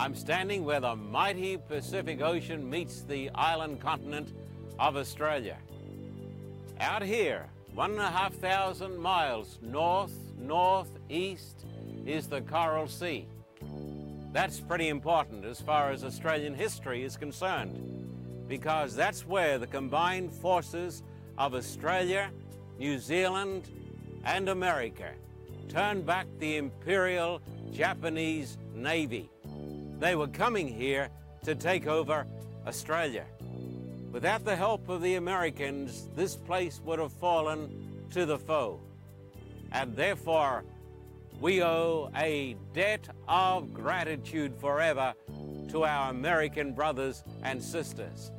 I'm standing where the mighty Pacific Ocean meets the island continent of Australia. Out here, one and a half thousand miles north, northeast, is the Coral Sea. That's pretty important as far as Australian history is concerned, because that's where the combined forces of Australia, New Zealand, and America turned back the Imperial Japanese Navy. They were coming here to take over Australia. Without the help of the Americans, this place would have fallen to the foe. And therefore, we owe a debt of gratitude forever to our American brothers and sisters.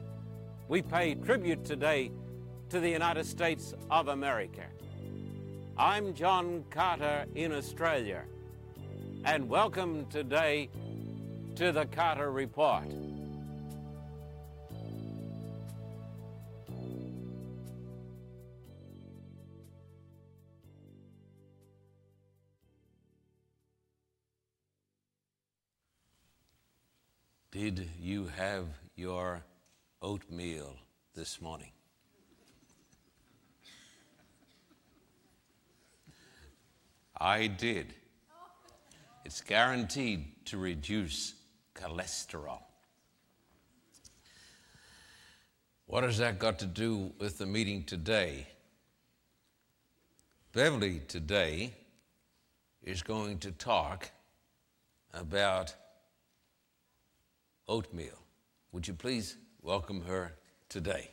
We pay tribute today to the United States of America. I'm John Carter in Australia, and welcome today to the Carter Report. Did you have your oatmeal this morning? I did. It's guaranteed to reduce cholesterol. What has that got to do with the meeting today? Beverly today is going to talk about oatmeal. Would you please welcome her today?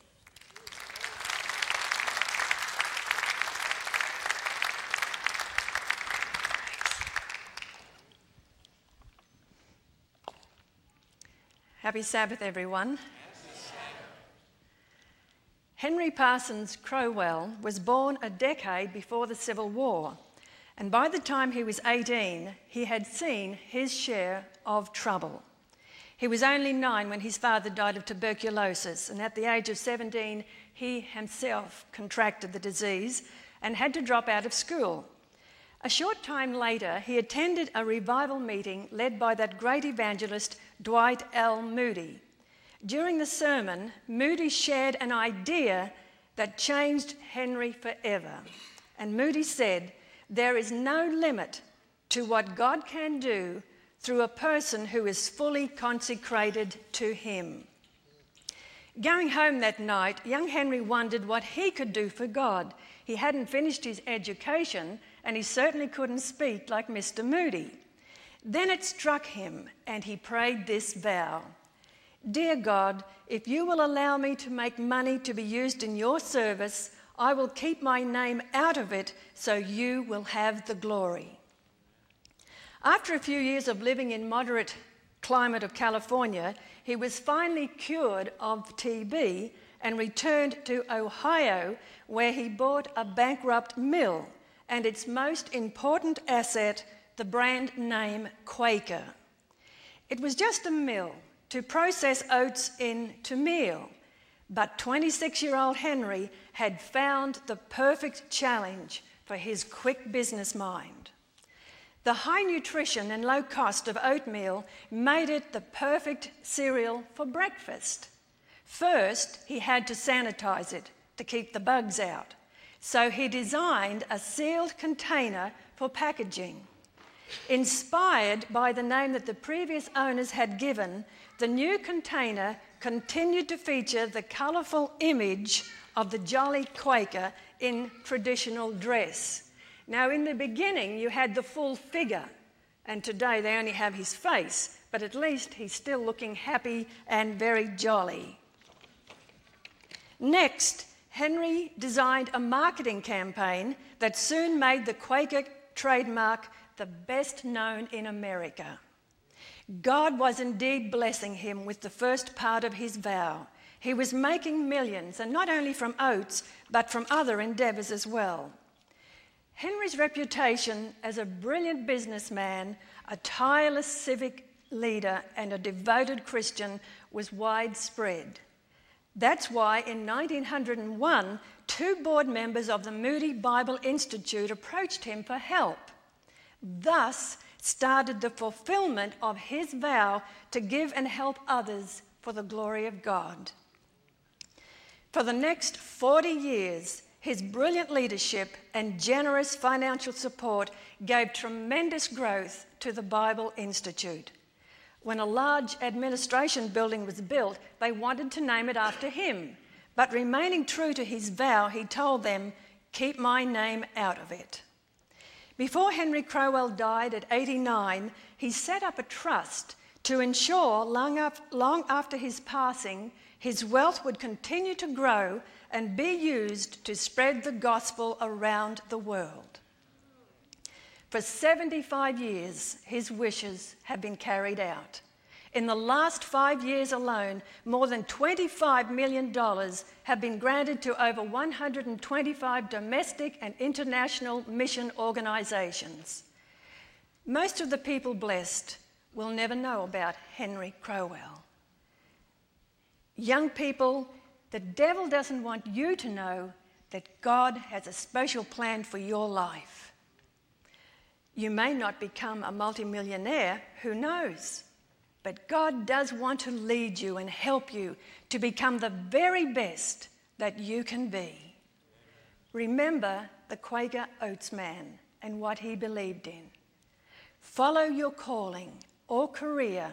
Happy Sabbath, everyone. Henry Parsons Crowell was born a decade before the Civil War, and by the time he was 18, he had seen his share of trouble. He was only nine when his father died of tuberculosis, and at the age of 17, he himself contracted the disease and had to drop out of school. A short time later, he attended a revival meeting led by that great evangelist, Dwight L. Moody. During the sermon, Moody shared an idea that changed Henry forever. And Moody said, There is no limit to what God can do through a person who is fully consecrated to Him. Going home that night, young Henry wondered what he could do for God. He hadn't finished his education, and he certainly couldn't speak like Mr. Moody. Then it struck him, and he prayed this vow Dear God, if you will allow me to make money to be used in your service, I will keep my name out of it so you will have the glory. After a few years of living in moderate climate of California, he was finally cured of TB and returned to Ohio, where he bought a bankrupt mill and its most important asset, the brand name Quaker. It was just a mill to process oats into meal, but 26 year old Henry had found the perfect challenge for his quick business mind. The high nutrition and low cost of oatmeal made it the perfect cereal for breakfast. First, he had to sanitize it to keep the bugs out. So he designed a sealed container for packaging. Inspired by the name that the previous owners had given, the new container continued to feature the colourful image of the jolly Quaker in traditional dress. Now, in the beginning, you had the full figure, and today they only have his face, but at least he's still looking happy and very jolly. Next, Henry designed a marketing campaign that soon made the Quaker trademark the best known in America. God was indeed blessing him with the first part of his vow. He was making millions, and not only from oats, but from other endeavours as well. Henry's reputation as a brilliant businessman, a tireless civic leader, and a devoted Christian was widespread. That's why in 1901, two board members of the Moody Bible Institute approached him for help. Thus, started the fulfillment of his vow to give and help others for the glory of God. For the next 40 years, his brilliant leadership and generous financial support gave tremendous growth to the Bible Institute. When a large administration building was built, they wanted to name it after him. But remaining true to his vow, he told them, Keep my name out of it. Before Henry Crowell died at 89, he set up a trust to ensure long, long after his passing, his wealth would continue to grow and be used to spread the gospel around the world. For 75 years, his wishes have been carried out. In the last five years alone, more than $25 million have been granted to over 125 domestic and international mission organisations. Most of the people blessed will never know about Henry Crowell. Young people, the devil doesn't want you to know that God has a special plan for your life. You may not become a multimillionaire, who knows? But God does want to lead you and help you to become the very best that you can be. Remember the Quaker Oats man and what he believed in. Follow your calling or career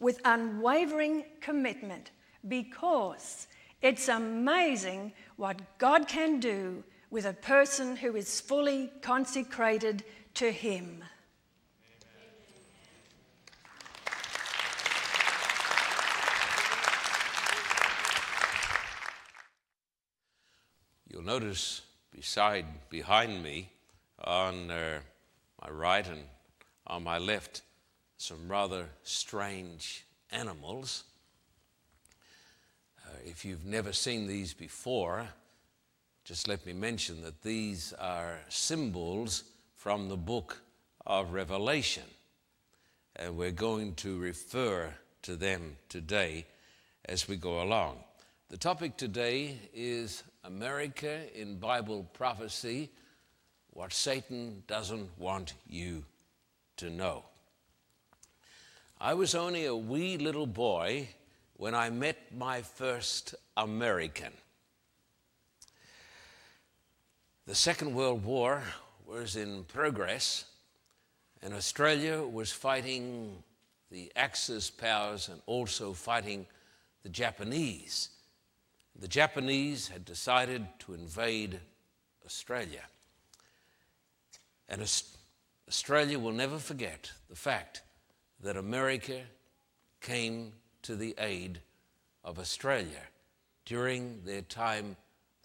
with unwavering commitment because it's amazing what God can do with a person who is fully consecrated to Him. You'll notice beside, behind me, on uh, my right and on my left, some rather strange animals. Uh, if you've never seen these before, just let me mention that these are symbols from the book of Revelation. And we're going to refer to them today as we go along. The topic today is America in Bible prophecy what Satan doesn't want you to know. I was only a wee little boy when I met my first American. The Second World War was in progress, and Australia was fighting the Axis powers and also fighting the Japanese. The Japanese had decided to invade Australia. And Australia will never forget the fact that America came to the aid of Australia during their time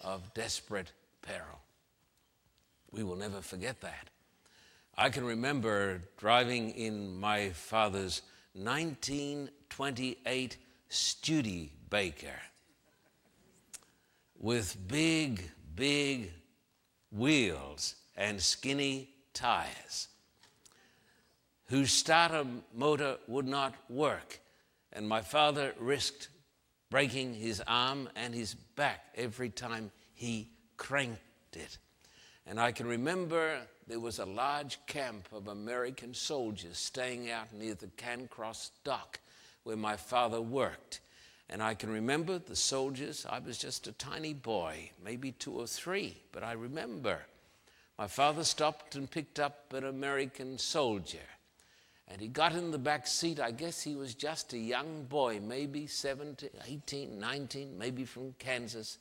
of desperate peril. We will never forget that. I can remember driving in my father's 1928 Studebaker with big, big wheels and skinny tires, whose starter motor would not work. And my father risked breaking his arm and his back every time he cranked it. And I can remember there was a large camp of American soldiers staying out near the Cairncross dock where my father worked. And I can remember the soldiers. I was just a tiny boy, maybe two or three, but I remember. My father stopped and picked up an American soldier. And he got in the back seat. I guess he was just a young boy, maybe 17, 18, 19, maybe from Kansas.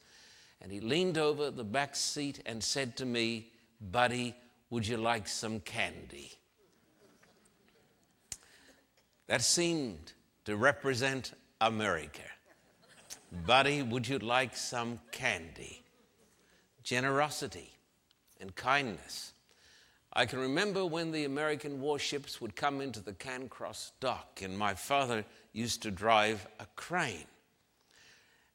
And he leaned over the back seat and said to me, Buddy, would you like some candy? That seemed to represent America. Buddy, would you like some candy? Generosity and kindness. I can remember when the American warships would come into the Cairncross dock, and my father used to drive a crane.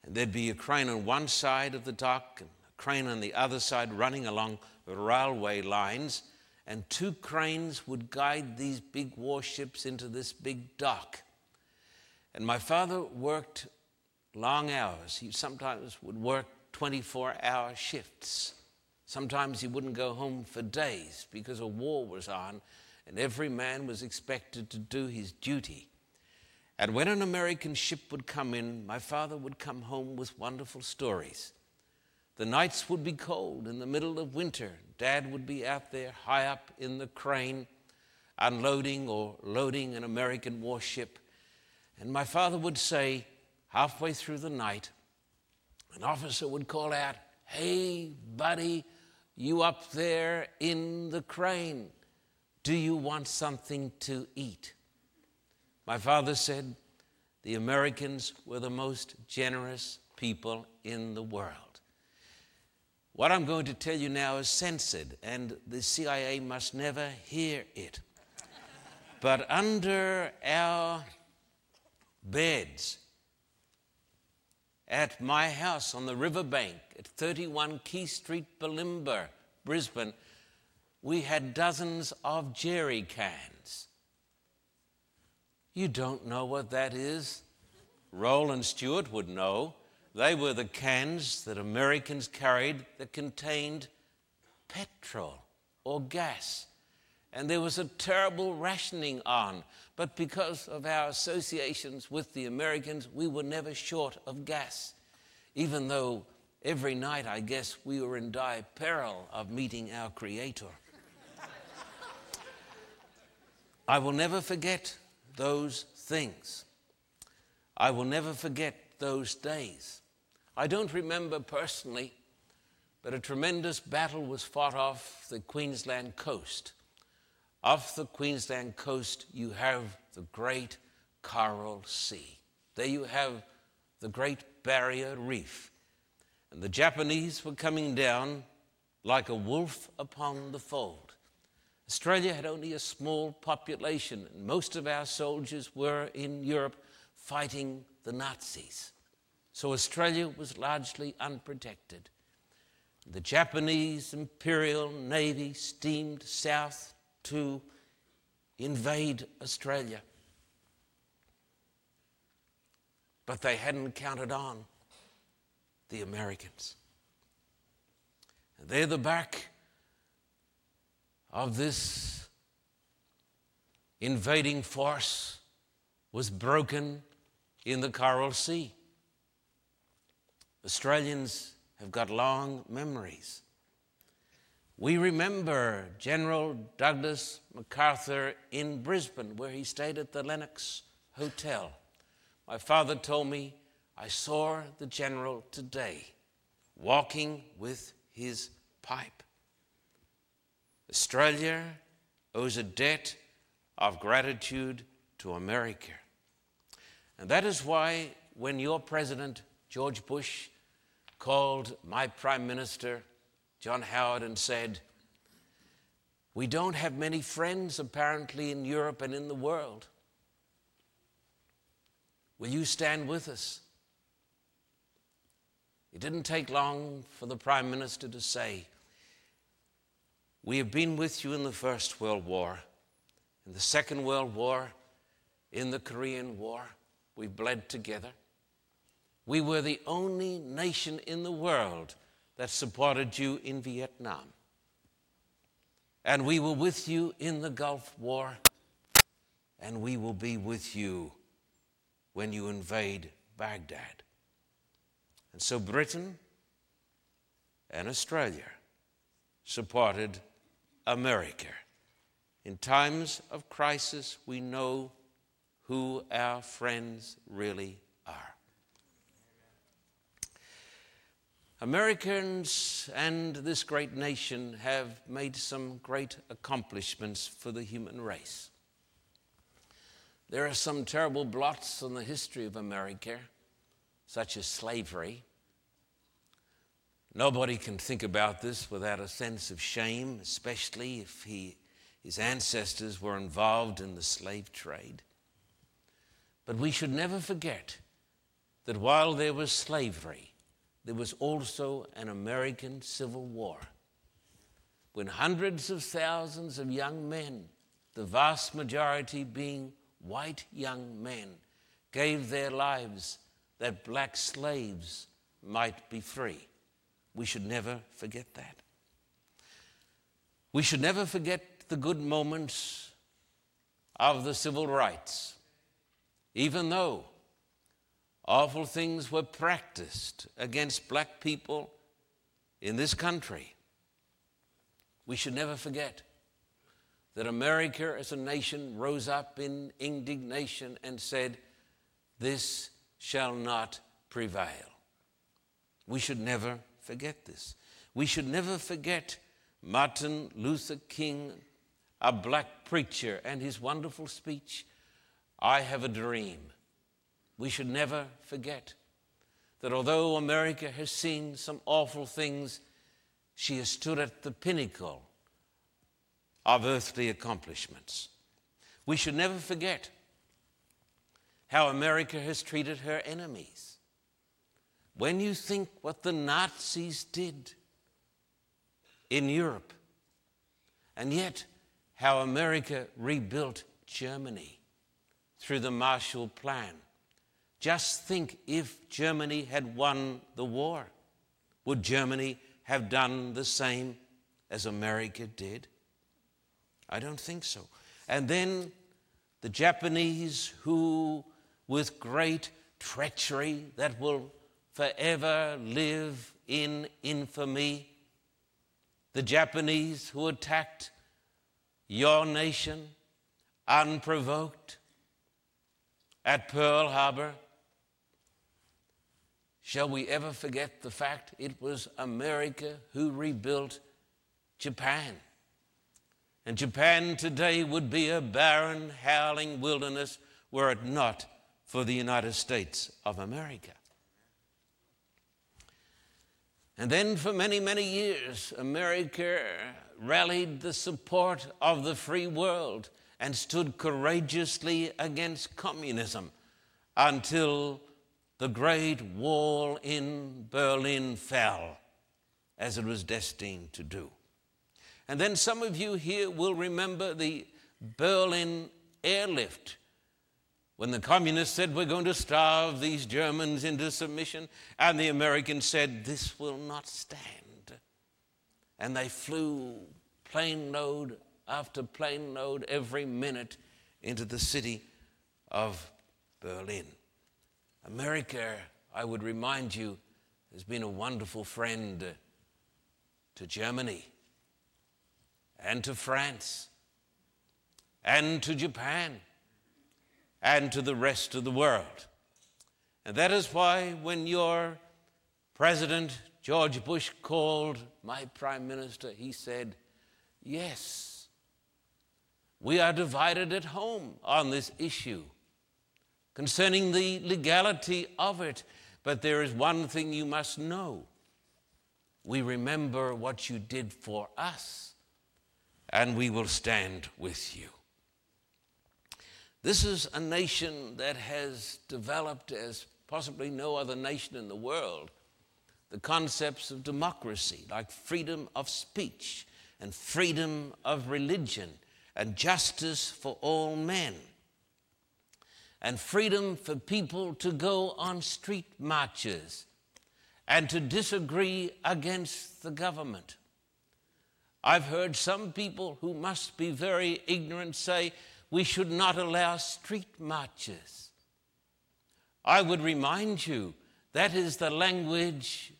And there'd be a crane on one side of the dock and a crane on the other side running along the railway lines, and two cranes would guide these big warships into this big dock. And my father worked long hours. He sometimes would work 24 hour shifts. Sometimes he wouldn't go home for days because a war was on and every man was expected to do his duty. And when an American ship would come in, my father would come home with wonderful stories. The nights would be cold in the middle of winter. Dad would be out there high up in the crane, unloading or loading an American warship. And my father would say, halfway through the night, an officer would call out, Hey, buddy, you up there in the crane, do you want something to eat? My father said the Americans were the most generous people in the world. What I'm going to tell you now is censored, and the CIA must never hear it. but under our beds at my house on the riverbank at 31 Key Street, Bulimba, Brisbane, we had dozens of jerry cans. You don't know what that is? Roland Stewart would know. They were the cans that Americans carried that contained petrol or gas. And there was a terrible rationing on. But because of our associations with the Americans, we were never short of gas. Even though every night, I guess, we were in dire peril of meeting our Creator. I will never forget those things. I will never forget those days. I don't remember personally, but a tremendous battle was fought off the Queensland coast. Off the Queensland coast, you have the Great Coral Sea. There you have the Great Barrier Reef. And the Japanese were coming down like a wolf upon the fold. Australia had only a small population, and most of our soldiers were in Europe fighting the Nazis. So Australia was largely unprotected. The Japanese Imperial Navy steamed south to invade Australia. But they hadn't counted on the Americans. And there the back of this invading force was broken in the Coral Sea. Australians have got long memories. We remember General Douglas MacArthur in Brisbane, where he stayed at the Lennons Hotel. My father told me, I saw the general today walking with his pipe. Australia owes a debt of gratitude to America. And that is why, when your president, George Bush, called my prime minister, John Howard, and said, We don't have many friends apparently in Europe and in the world. Will you stand with us? It didn't take long for the prime minister to say, we have been with you in the First World War, in the Second World War, in the Korean War. We bled together. We were the only nation in the world that supported you in Vietnam. And we were with you in the Gulf War, and we will be with you when you invade Baghdad. And so Britain and Australia supported America. In times of crisis, we know who our friends really are. Americans and this great nation have made some great accomplishments for the human race. There are some terrible blots on the history of America, such as slavery. Nobody can think about this without a sense of shame, especially if he, his ancestors were involved in the slave trade. But we should never forget that while there was slavery, there was also an American Civil War. When hundreds of thousands of young men, the vast majority being white young men, gave their lives that black slaves might be free. We should never forget that. We should never forget the good moments of the civil rights, even though awful things were practiced against black people in this country, we should never forget that America as a nation rose up in indignation and said, This shall not prevail. We should never forget this. We should never forget Martin Luther King, a black preacher, and his wonderful speech, I have a dream. We should never forget that although America has seen some awful things, she has stood at the pinnacle of earthly accomplishments. We should never forget how America has treated her enemies. When you think what the Nazis did in Europe, and yet how America rebuilt Germany through the Marshall Plan. Just think if Germany had won the war, would Germany have done the same as America did? I don't think so. And then the Japanese, who, with great treachery that will forever live in infamy, the Japanese who attacked your nation unprovoked at Pearl Harbor. Shall we ever forget the fact it was America who rebuilt Japan? And Japan today would be a barren, howling wilderness were it not for the United States of America. And then, for many, many years, America rallied the support of the free world and stood courageously against communism until the Great Wall in Berlin fell, as it was destined to do. And then some of you here will remember the Berlin airlift when the communists said, We're going to starve these Germans into submission, and the Americans said, This will not stand. And they flew plane load after plane load every minute into the city of Berlin. America, I would remind you, has been a wonderful friend to Germany and to France and to Japan and to the rest of the world. And that is why when your President George Bush called my Prime Minister, he said, Yes, we are divided at home on this issue concerning the legality of it. But there is one thing you must know we remember what you did for us and we will stand with you. This is a nation that has developed as possibly no other nation in the world the concepts of democracy, like freedom of speech and freedom of religion and justice for all men, and freedom for people to go on street marches and to disagree against the government. I've heard some people who must be very ignorant say we should not allow street marches. I would remind you that is the language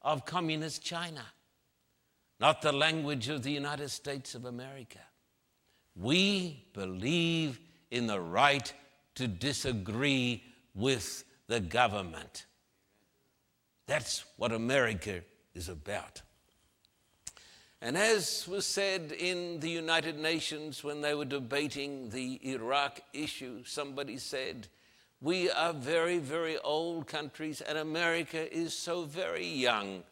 of communist China, not the language of the United States of America. We believe in the right to disagree with the government. That's what America is about. And as was said in the United Nations when they were debating the Iraq issue, somebody said, We are very, very old countries, and America is so very young.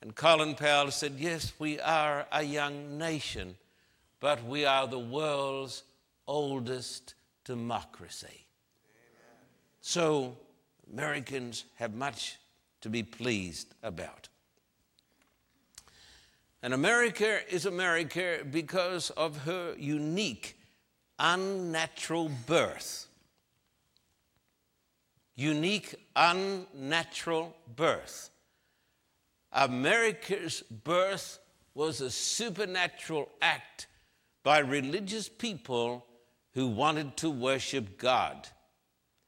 And Colin Powell said, Yes, we are a young nation, but we are the world's oldest democracy. Amen. So, Americans have much to be pleased about. And America is America because of her unique, unnatural birth. Unique, unnatural birth. America's birth was a supernatural act by religious people who wanted to worship God.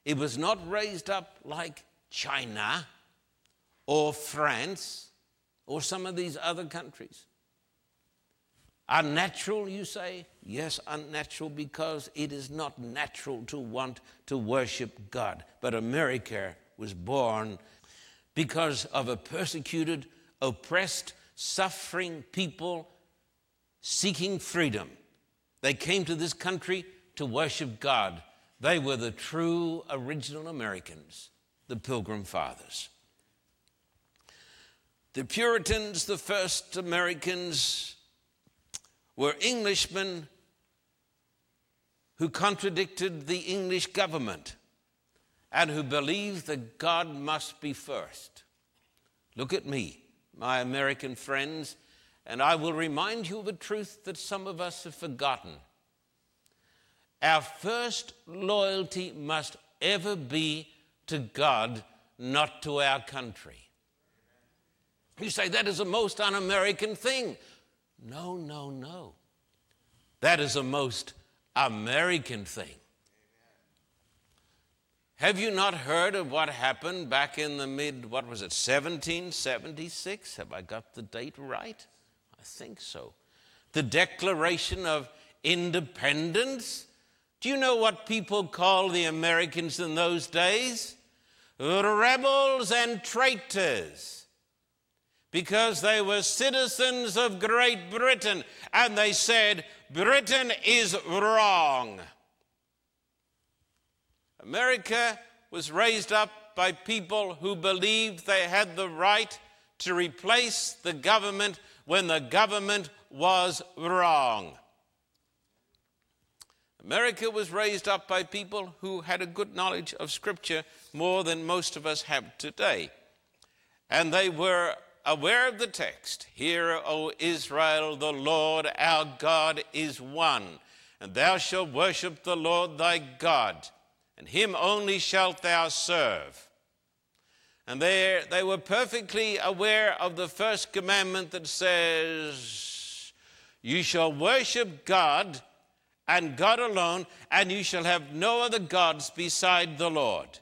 It was not raised up like China or France or some of these other countries. Unnatural, you say? Yes, unnatural because it is not natural to want to worship God. But America was born because of a persecuted, oppressed, suffering people seeking freedom. They came to this country to worship God. They were the true original Americans, the Pilgrim Fathers. The Puritans, the first Americans, were Englishmen who contradicted the English government and who believed that God must be first. Look at me, my American friends, and I will remind you of a truth that some of us have forgotten. Our first loyalty must ever be to God, not to our country. You say that is a most un American thing. No, no, no. That is a most American thing. Have you not heard of what happened back in the mid, what was it, 1776? Have I got the date right? I think so. The Declaration of Independence. Do you know what people called the Americans in those days? Rebels and traitors because they were citizens of Great Britain and they said, Britain is wrong. America was raised up by people who believed they had the right to replace the government when the government was wrong. America was raised up by people who had a good knowledge of Scripture more than most of us have today. And they were aware of the text Hear, O Israel, the Lord our God is one, and thou shalt worship the Lord thy God, and him only shalt thou serve. And they, they were perfectly aware of the first commandment that says, You shall worship God and God alone, and you shall have no other gods beside the Lord.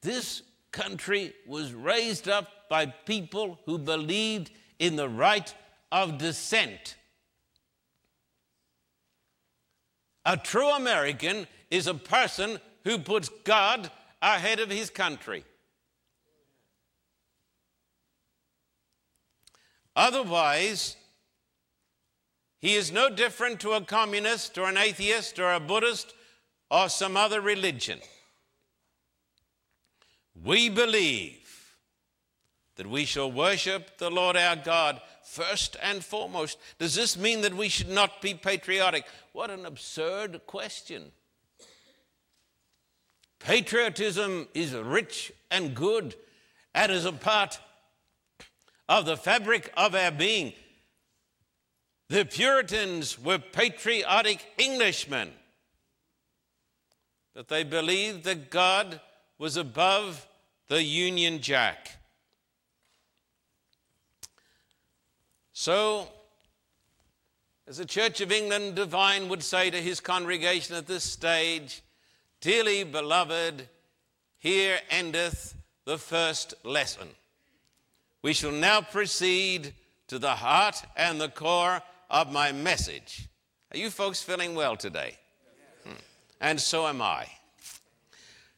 This country was raised up by people who believed in the right of dissent. A true American is a person who puts God ahead of his country. Otherwise, he is no different to a communist or an atheist or a Buddhist or some other religion. We believe that we shall worship the Lord our God first and foremost. Does this mean that we should not be patriotic? What an absurd question. Patriotism is rich and good and is a part of the fabric of our being. The Puritans were patriotic Englishmen, but they believed that God was above the Union Jack. So, as the Church of England divine would say to his congregation at this stage, Dearly beloved, here endeth the first lesson. We shall now proceed to the heart and the core of my message. Are you folks feeling well today? Hmm. And so am I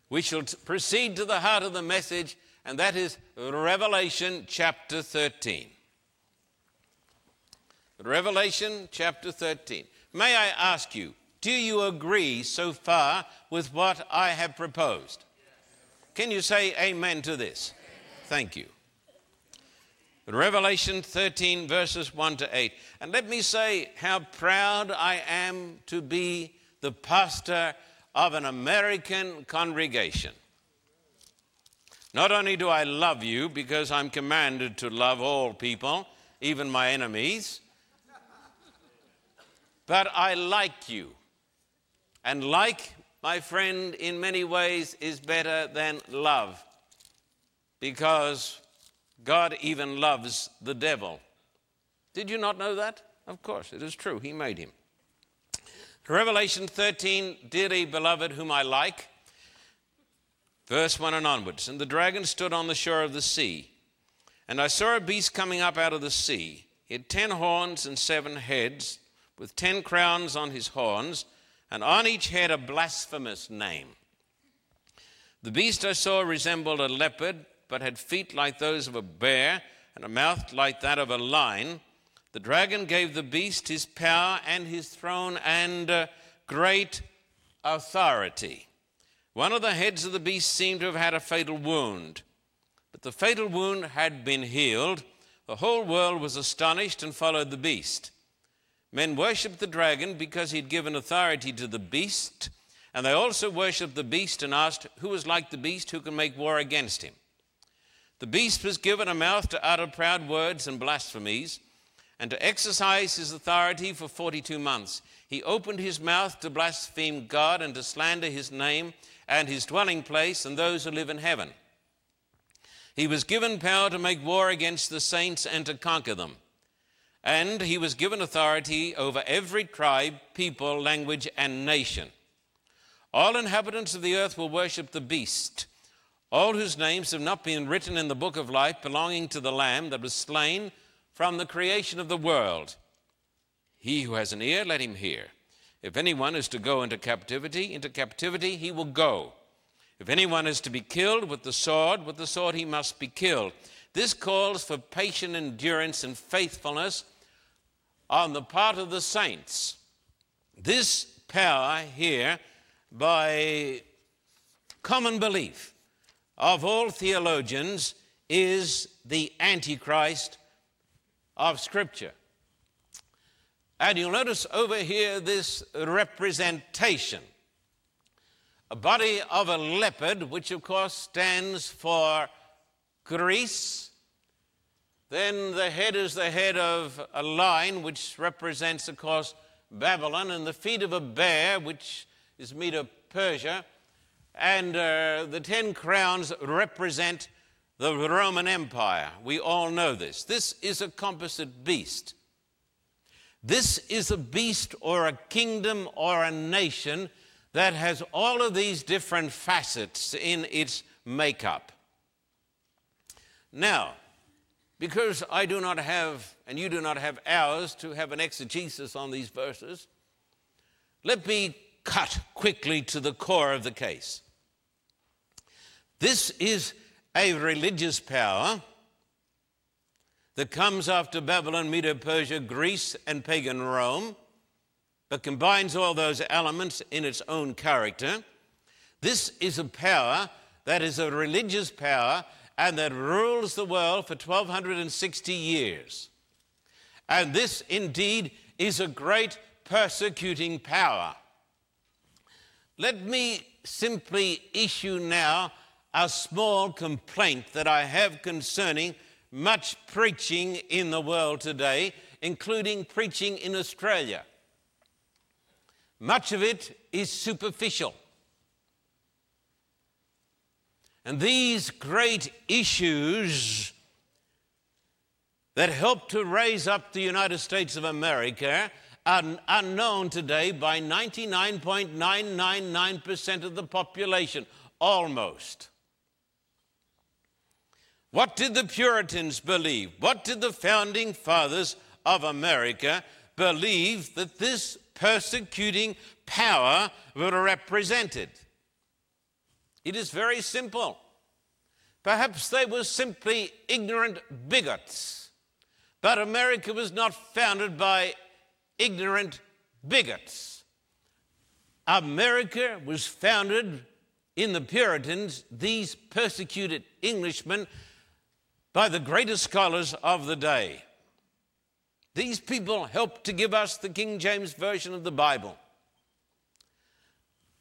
we shall t- proceed to the heart of the message, and that is Revelation chapter 13. Revelation chapter 13. May I ask you, do you agree so far with what I have proposed? Can you say amen to this? Thank you. Revelation 13, verses 1 to 8. And let me say how proud I am to be the pastor of an American congregation. Not only do I love you because I'm commanded to love all people, even my enemies, but I like you. And like, my friend, in many ways is better than love because God even loves the devil. Did you not know that? Of course, it is true. He made him. Revelation 13, dearly beloved, whom I like, verse 1 and onwards. And the dragon stood on the shore of the sea, and I saw a beast coming up out of the sea. He had ten horns and seven heads, with ten crowns on his horns, and on each head a blasphemous name. The beast I saw resembled a leopard, but had feet like those of a bear, and a mouth like that of a lion. The dragon gave the beast his power and his throne and uh, great authority. One of the heads of the beast seemed to have had a fatal wound, but the fatal wound had been healed. The whole world was astonished and followed the beast. Men worshipped the dragon because he had given authority to the beast, and they also worshipped the beast and asked, Who is like the beast who can make war against him? The beast was given a mouth to utter proud words and blasphemies and to exercise his authority for 42 months. He opened his mouth to blaspheme God and to slander his name and his dwelling place and those who live in heaven. He was given power to make war against the saints and to conquer them. And he was given authority over every tribe, people, language, and nation. All inhabitants of the earth will worship the beast, all whose names have not been written in the book of life belonging to the Lamb that was slain from the creation of the world. He who has an ear, let him hear. If anyone is to go into captivity, into captivity he will go. If anyone is to be killed with the sword, with the sword he must be killed. This calls for patient endurance and faithfulness on the part of the saints. This power here, by common belief of all theologians, is the Antichrist of Scripture. And you'll notice over here this representation a body of a leopard, which of course stands for Greece. Then the head is the head of a lion, which represents, of course, Babylon, and the feet of a bear, which is Medo Persia. And uh, the ten crowns represent the Roman Empire. We all know this. This is a composite beast. This is a beast or a kingdom or a nation that has all of these different facets in its makeup. Now, because I do not have, and you do not have hours to have an exegesis on these verses, let me cut quickly to the core of the case. This is a religious power that comes after Babylon, Medo Persia, Greece, and pagan Rome, but combines all those elements in its own character. This is a power that is a religious power and that rules the world for 1260 years. And this indeed is a great persecuting power. Let me simply issue now a small complaint that I have concerning much preaching in the world today, including preaching in Australia. Much of it is superficial. And these great issues that helped to raise up the United States of America are unknown today by 99.999% of the population, almost. What did the Puritans believe? What did the founding fathers of America believe that this persecuting power represented? It is very simple. Perhaps they were simply ignorant bigots, but America was not founded by ignorant bigots. America was founded in the Puritans, these persecuted Englishmen by the greatest scholars of the day. These people helped to give us the King James Version of the Bible.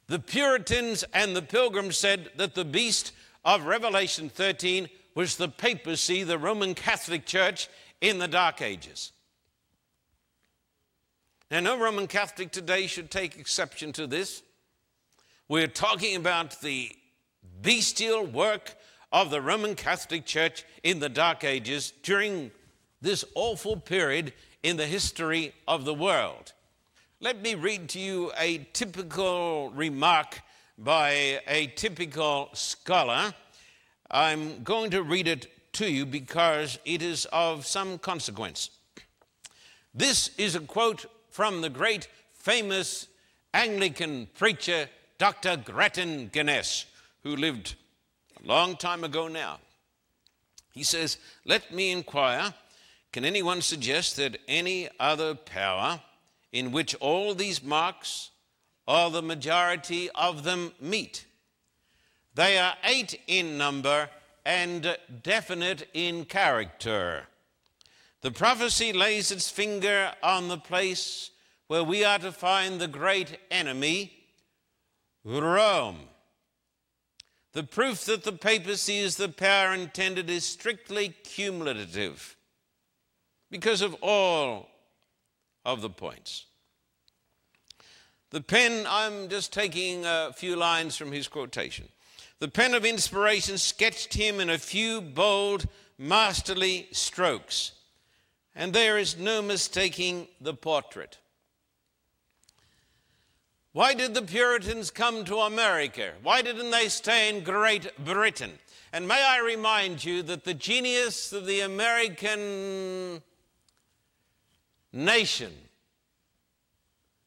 The Puritans and the Pilgrims said that the beast of Revelation 13 was the papacy, the Roman Catholic Church in the Dark Ages. Now, no Roman Catholic today should take exception to this. We're talking about the bestial work of the Roman Catholic Church in the Dark Ages during this awful period in the history of the world. Let me read to you a typical remark by a typical scholar. I'm going to read it to you because it is of some consequence. This is a quote from the great famous Anglican preacher, Dr. Grattan Guinness, who lived a long time ago now. He says, Let me inquire can anyone suggest that any other power in which all these marks, or the majority of them, meet? They are eight in number and definite in character. The prophecy lays its finger on the place where we are to find the great enemy, Rome. The proof that the papacy is the power intended is strictly cumulative because of all of the points. The pen, I'm just taking a few lines from his quotation. The pen of inspiration sketched him in a few bold, masterly strokes, and there is no mistaking the portrait. Why did the Puritans come to America? Why didn't they stay in Great Britain? And may I remind you that the genius of the American nation,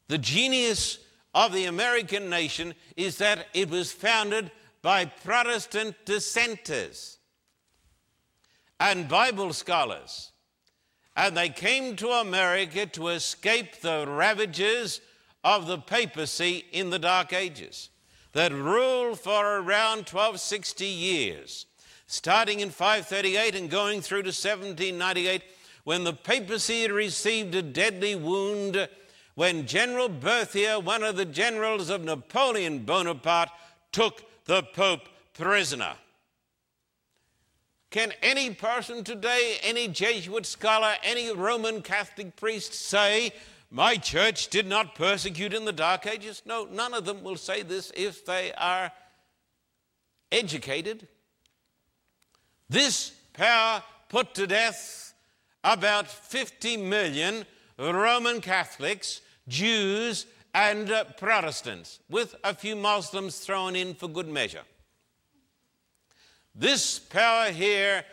the genius of the American nation is that it was founded by Protestant dissenters and Bible scholars. And they came to America to escape the ravages of the papacy in the Dark Ages that ruled for around 1260 years, starting in 538 and going through to 1798, when the papacy received a deadly wound when General Berthier, one of the generals of Napoleon Bonaparte, took the Pope prisoner. Can any person today, any Jesuit scholar, any Roman Catholic priest say my church did not persecute in the Dark Ages. No, none of them will say this if they are educated. This power put to death about 50 million Roman Catholics, Jews, and uh, Protestants, with a few Muslims thrown in for good measure. This power here,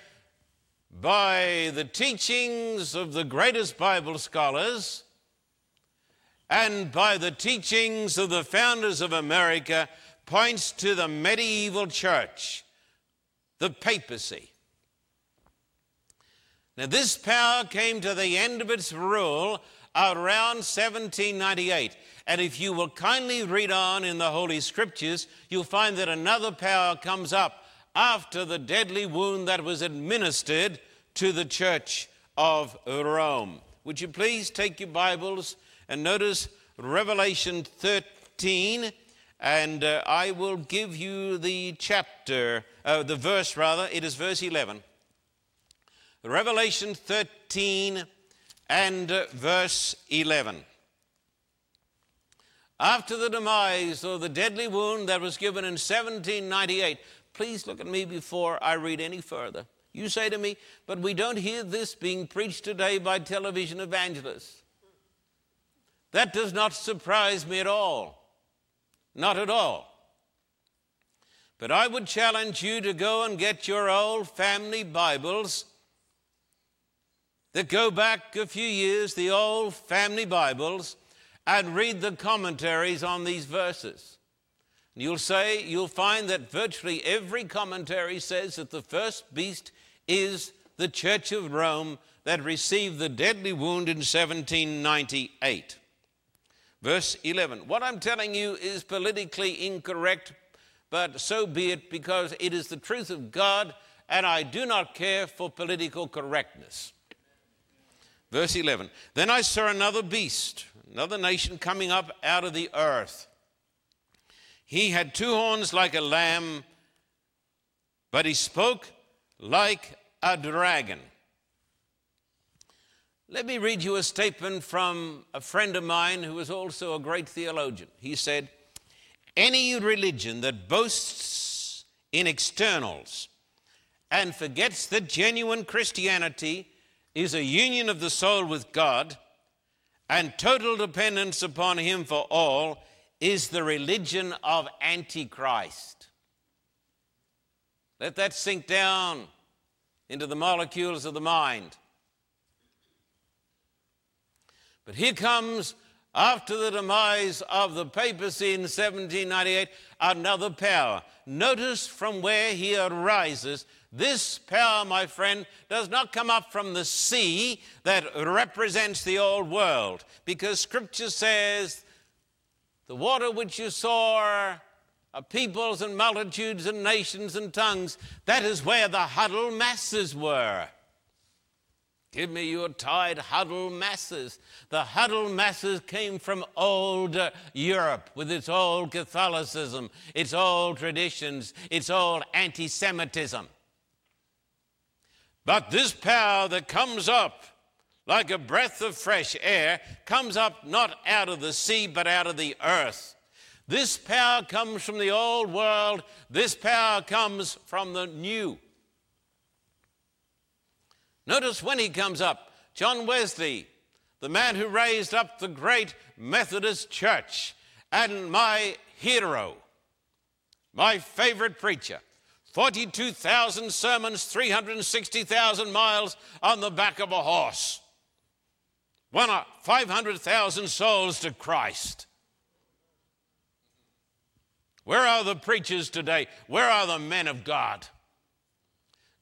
by the teachings of the greatest Bible scholars, and by the teachings of the founders of America points to the medieval church, the papacy. Now, this power came to the end of its rule around 1798. And if you will kindly read on in the Holy Scriptures, you'll find that another power comes up after the deadly wound that was administered to the church of Rome. Would you please take your Bibles and notice Revelation 13, and uh, I will give you the chapter, uh, the verse rather, it is verse 11. Revelation 13 and uh, verse 11. After the demise or the deadly wound that was given in 1798, please look at me before I read any further. You say to me, but we don't hear this being preached today by television evangelists. That does not surprise me at all. Not at all. But I would challenge you to go and get your old family Bibles that go back a few years, the old family Bibles, and read the commentaries on these verses. And You'll say, you'll find that virtually every commentary says that the first beast is the Church of Rome that received the deadly wound in 1798. Verse 11. What I'm telling you is politically incorrect, but so be it because it is the truth of God and I do not care for political correctness. Verse 11. Then I saw another beast, another nation coming up out of the earth. He had two horns like a lamb, but he spoke like a dragon. Let me read you a statement from a friend of mine who was also a great theologian. He said, Any religion that boasts in externals and forgets that genuine Christianity is a union of the soul with God and total dependence upon Him for all is the religion of Antichrist. Let that sink down into the molecules of the mind. But here comes, after the demise of the papacy in 1798, another power. Notice from where he arises. This power, my friend, does not come up from the sea that represents the old world, because Scripture says, The water which you saw of peoples and multitudes and nations and tongues, that is where the huddled masses were. Give me your tied huddle masses. The huddle masses came from old Europe with its old Catholicism, its old traditions, its old anti Semitism. But this power that comes up like a breath of fresh air comes up not out of the sea, but out of the earth. This power comes from the old world, this power comes from the new. Notice when he comes up, John Wesley, the man who raised up the great Methodist Church, and my hero, my favorite preacher. 42,000 sermons, 360,000 miles on the back of a horse. Won 500,000 souls to Christ. Where are the preachers today? Where are the men of God?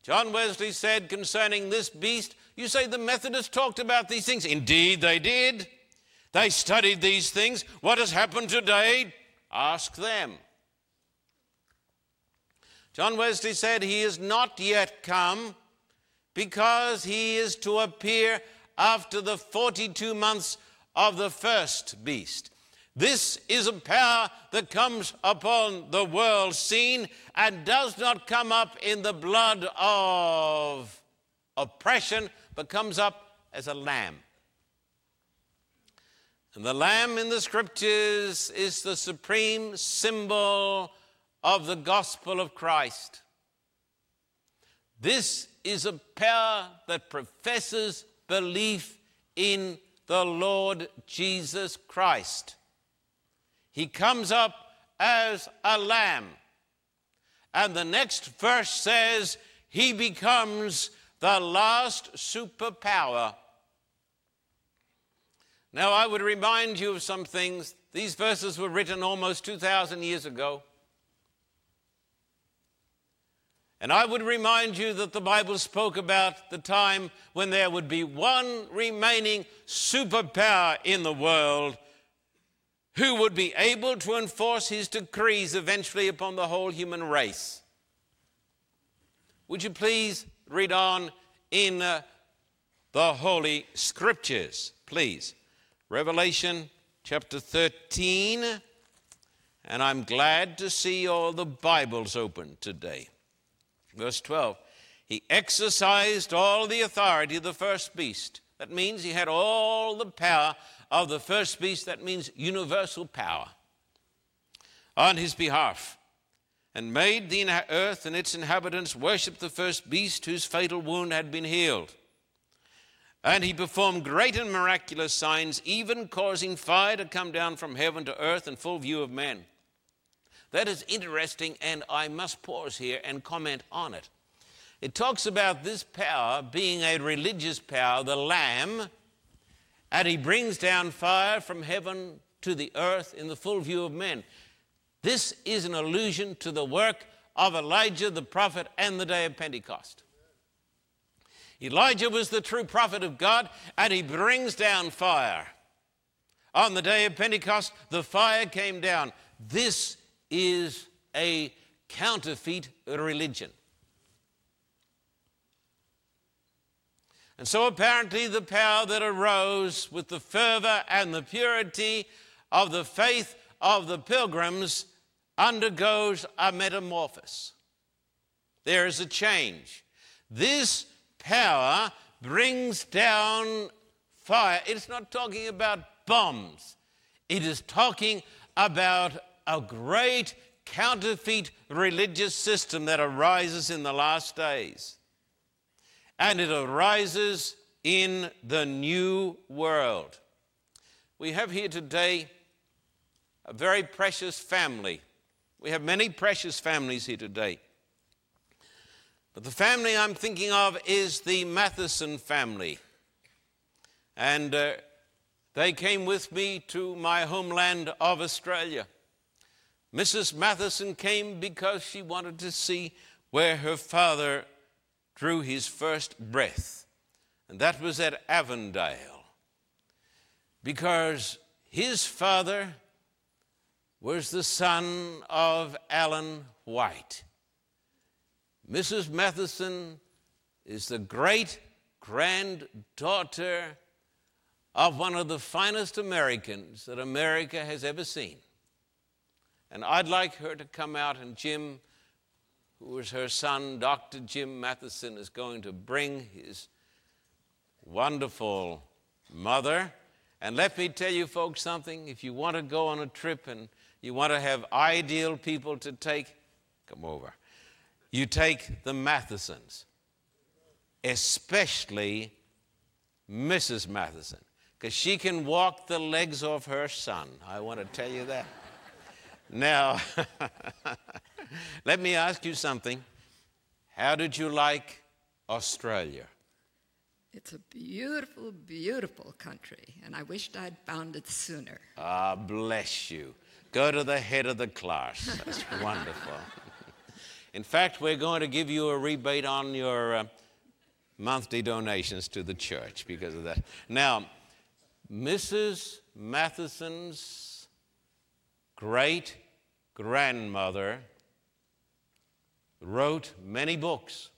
John Wesley said concerning this beast, You say the Methodists talked about these things. Indeed, they did. They studied these things. What has happened today? Ask them. John Wesley said, He is not yet come because he is to appear after the 42 months of the first beast. This is a power that comes upon the world scene and does not come up in the blood of oppression, but comes up as a lamb. And the lamb in the scriptures is the supreme symbol of the gospel of Christ. This is a power that professes belief in the Lord Jesus Christ. He comes up as a lamb. And the next verse says, He becomes the last superpower. Now, I would remind you of some things. These verses were written almost 2,000 years ago. And I would remind you that the Bible spoke about the time when there would be one remaining superpower in the world, who would be able to enforce his decrees eventually upon the whole human race. Would you please read on in uh, the Holy Scriptures, please? Revelation chapter 13. And I'm glad to see all the Bibles open today. Verse 12 He exercised all the authority of the first beast. That means he had all the power of the first beast, that means universal power, on his behalf, and made the earth and its inhabitants worship the first beast whose fatal wound had been healed. And he performed great and miraculous signs, even causing fire to come down from heaven to earth in full view of men. That is interesting, and I must pause here and comment on it. It talks about this power being a religious power, the Lamb, and he brings down fire from heaven to the earth in the full view of men. This is an allusion to the work of Elijah the prophet and the day of Pentecost. Elijah was the true prophet of God, and he brings down fire. On the day of Pentecost, the fire came down. This is a counterfeit religion. And so apparently, the power that arose with the fervor and the purity of the faith of the pilgrims undergoes a metamorphosis. There is a change. This power brings down fire. It's not talking about bombs, it is talking about a great counterfeit religious system that arises in the last days and it arises in the new world. We have here today a very precious family. We have many precious families here today. But the family I'm thinking of is the Matheson family. And uh, they came with me to my homeland of Australia. Mrs. Matheson came because she wanted to see where her father drew his first breath, and that was at Avondale. Because his father was the son of Ellen White. Mrs. Matheson is the great granddaughter of one of the finest Americans that America has ever seen. And I'd like her to come out, and Jim, who is her son, Dr. Jim Matheson, is going to bring his wonderful mother. And let me tell you, folks, something. If you want to go on a trip and you want to have ideal people to take, come over. You take the Mathesons, especially Mrs. Matheson because she can walk the legs off her son. I want to tell you that. now, let me ask you something. How did you like Australia? It's a beautiful, beautiful country, and I wished I'd found it sooner. Ah, bless you. Go to the head of the class. That's wonderful. In fact, we're going to give you a rebate on your uh, monthly donations to the church because of that. Now, Mrs. Matheson's great grandmother wrote many books.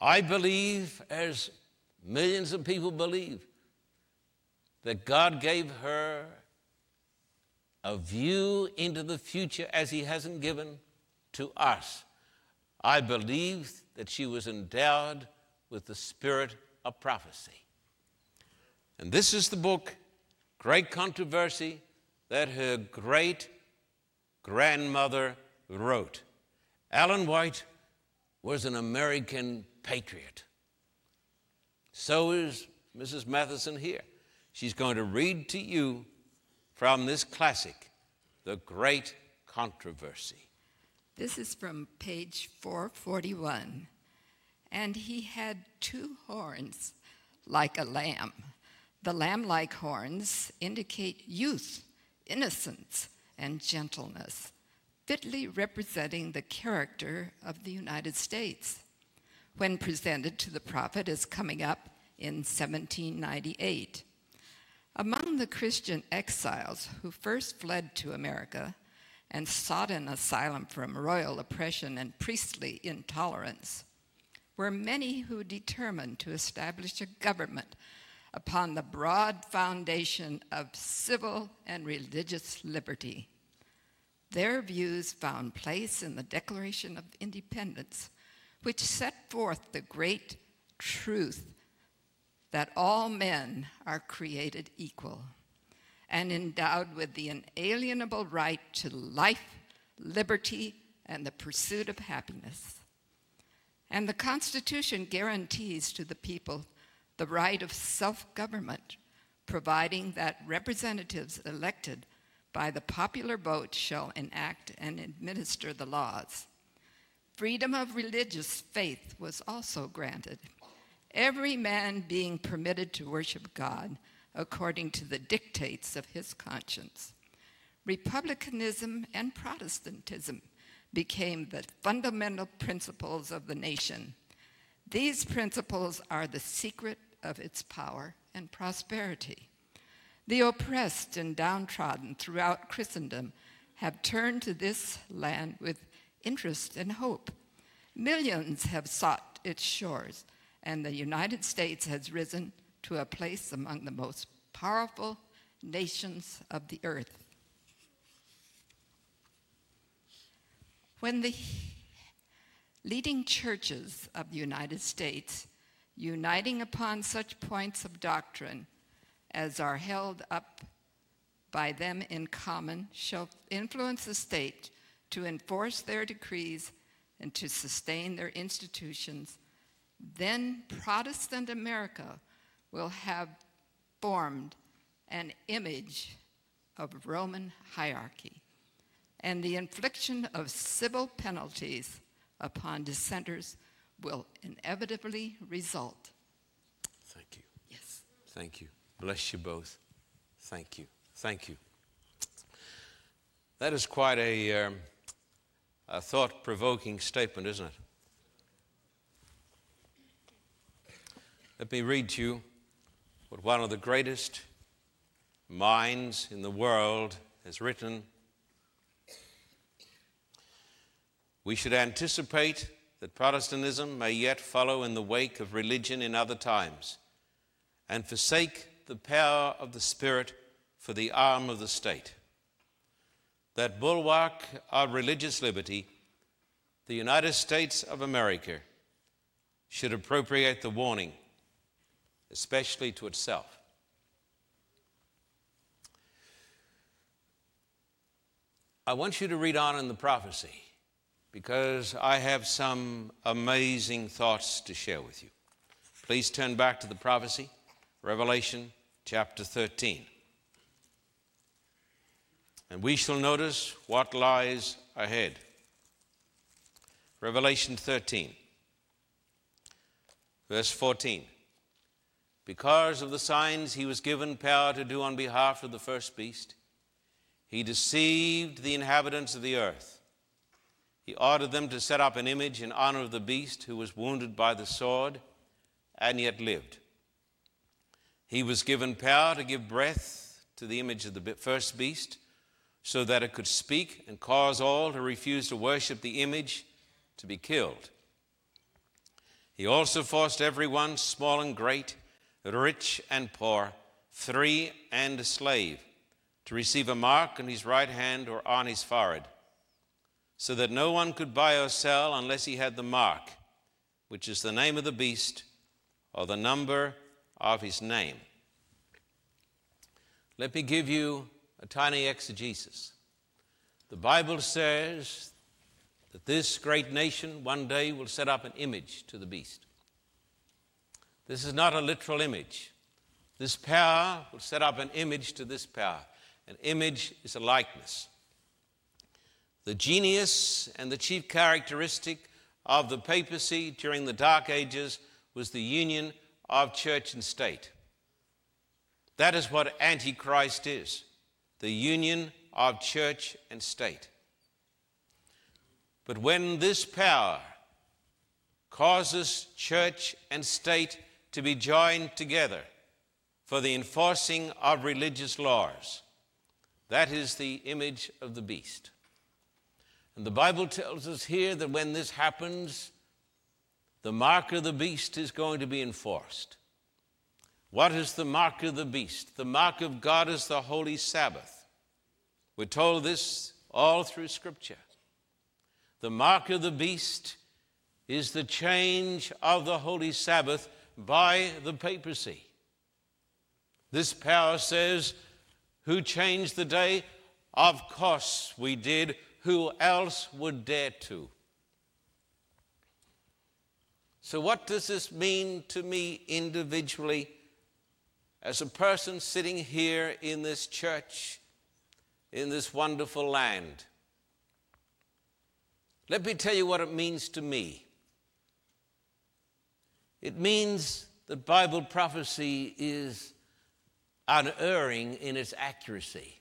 I believe, as millions of people believe, that God gave her a view into the future as He hasn't given to us. I believe that she was endowed with the spirit of prophecy. And this is the book, Great Controversy, that her great grandmother wrote. Ellen White was an American patriot. So is Mrs. Matheson here. She's going to read to you from this classic, The Great Controversy. This is from page 441. And he had two horns like a lamb the lamb like horns indicate youth, innocence, and gentleness, fitly representing the character of the United States. When presented to the prophet as coming up in 1798. Among the Christian exiles who first fled to America and sought an asylum from royal oppression and priestly intolerance were many who determined to establish a government upon the broad foundation of civil and religious liberty. Their views found place in the Declaration of Independence, which set forth the great truth that all men are created equal and endowed with the inalienable right to life, liberty, and the pursuit of happiness. And the Constitution guarantees to the people the right of self government, providing that representatives elected by the popular vote shall enact and administer the laws. Freedom of religious faith was also granted, every man being permitted to worship God according to the dictates of his conscience. Republicanism and Protestantism became the fundamental principles of the nation. These principles are the secret of its power and prosperity. The oppressed and downtrodden throughout Christendom have turned to this land with interest and hope. Millions have sought its shores, and the United States has risen to a place among the most powerful nations of the earth. When the leading churches of the United States uniting upon such points of doctrine as are held up by them in common, shall influence the state to enforce their decrees and to sustain their institutions, then Protestant America will have formed an image of Roman hierarchy and the infliction of civil penalties upon dissenters will inevitably result. Thank you. Yes. Thank you. Bless you both. Thank you. Thank you. That is quite a, um, a thought provoking statement, isn't it? Let me read to you what one of the greatest minds in the world has written. We should anticipate that Protestantism may yet follow in the wake of religion in other times and forsake the power of the Spirit for the arm of the state. That bulwark of religious liberty, the United States of America, should appropriate the warning, especially to itself. I want you to read on in the prophecy because I have some amazing thoughts to share with you. Please turn back to the prophecy, Revelation chapter 13. And we shall notice what lies ahead. Revelation 13, verse 14. Because of the signs he was given power to do on behalf of the first beast, he deceived the inhabitants of the earth. He ordered them to set up an image in honor of the beast who was wounded by the sword and yet lived. He was given power to give breath to the image of the first beast so that it could speak and cause all who refused to worship the image to be killed. He also forced everyone, small and great, rich and poor, free and slave, to receive a mark on his right hand or on his forehead, so that no one could buy or sell unless he had the mark, which is the name of the beast or the number of his name. Let me give you a tiny exegesis. The Bible says that this great nation one day will set up an image to the beast. This is not a literal image. This power will set up an image to this power. An image is a likeness. The genius and the chief characteristic of the papacy during the Dark Ages was the union of church and state. That is what Antichrist is the union of church and state. But when this power causes church and state to be joined together for the enforcing of religious laws, that is the image of the beast. And the Bible tells us here that when this happens, the mark of the beast is going to be enforced. What is the mark of the beast? The mark of God is the holy Sabbath. We're told this all through Scripture. The mark of the beast is the change of the holy Sabbath by the papacy. This power says, Who changed the day? Of course we did. Who else would dare to? So, what does this mean to me individually as a person sitting here in this church, in this wonderful land. Let me tell you what it means to me. It means that Bible prophecy is unerring in its accuracy.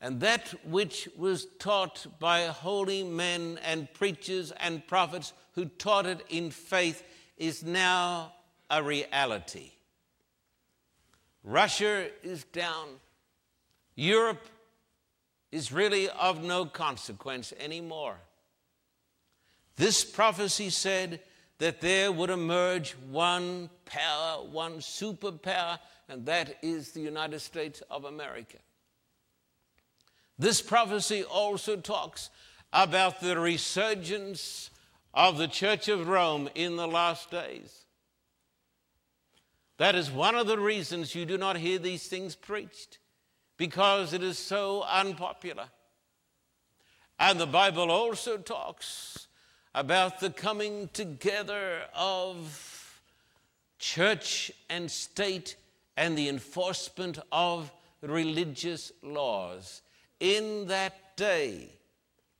And that which was taught by holy men and preachers and prophets who taught it in faith is now a reality. Russia is down. Europe is really of no consequence anymore. This prophecy said that there would emerge one power, one superpower, and that is the United States of America. This prophecy also talks about the resurgence of the Church of Rome in the last days. That is one of the reasons you do not hear these things preached, because it is so unpopular. And the Bible also talks about the coming together of church and state and the enforcement of religious laws. In that day,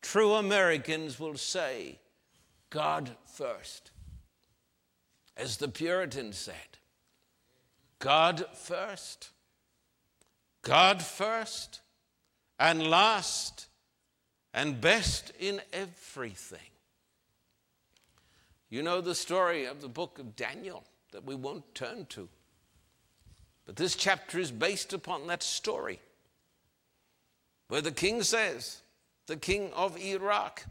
true Americans will say, God first. As the Puritans said, God first, God first, and last, and best in everything. You know the story of the book of Daniel that we won't turn to. But this chapter is based upon that story where the king says, the king of Iraq,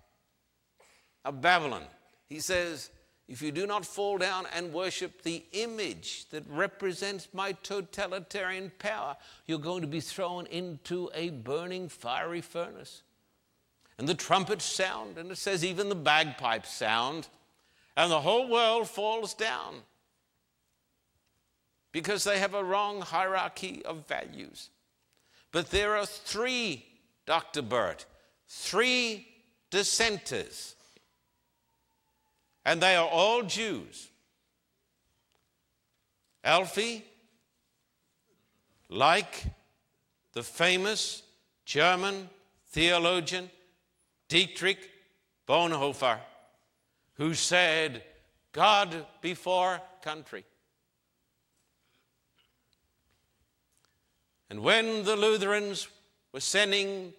of Babylon, he says, if you do not fall down and worship the image that represents my totalitarian power, you're going to be thrown into a burning fiery furnace. And the trumpets sound, and it says even the bagpipes sound, and the whole world falls down because they have a wrong hierarchy of values. But there are three, Dr. Burt, three dissenters, and they are all Jews. Alfie, like the famous German theologian Dietrich Bonhoeffer, who said, God before country. And when the Lutherans were sending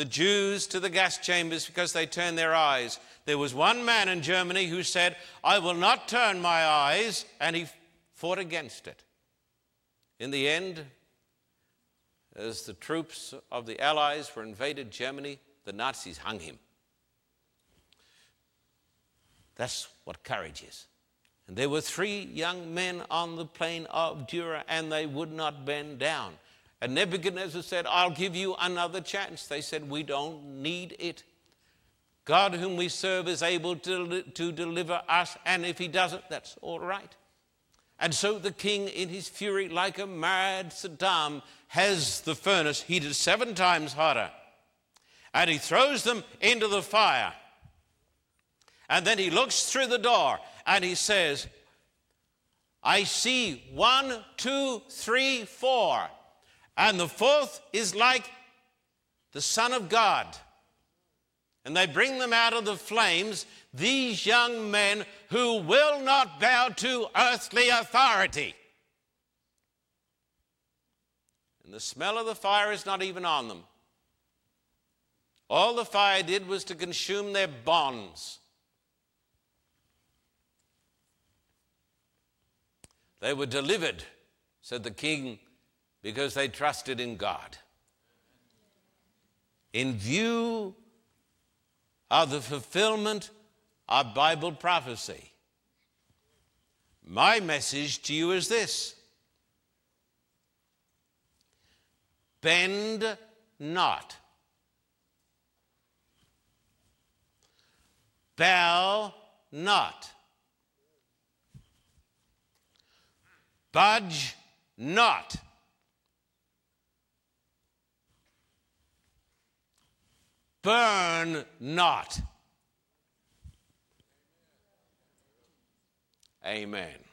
the Jews to the gas chambers because they turned their eyes, there was one man in Germany who said, I will not turn my eyes, and he fought against it. In the end, as the troops of the Allies were invaded Germany, the Nazis hung him. That's what courage is. And there were three young men on the plain of Dura, and they would not bend down. And Nebuchadnezzar said, I'll give you another chance. They said, We don't need it. God, whom we serve, is able to, to deliver us, and if he doesn't, that's all right. And so the king, in his fury, like a mad Saddam, has the furnace heated seven times hotter. And he throws them into the fire. And then he looks through the door and he says, I see one, two, three, four. And the fourth is like the Son of God. And they bring them out of the flames, these young men who will not bow to earthly authority. And the smell of the fire is not even on them. All the fire did was to consume their bonds. They were delivered, said the king because they trusted in God. In view of the fulfillment of Bible prophecy, my message to you is this bend not, bow not, budge not. Burn not. Amen.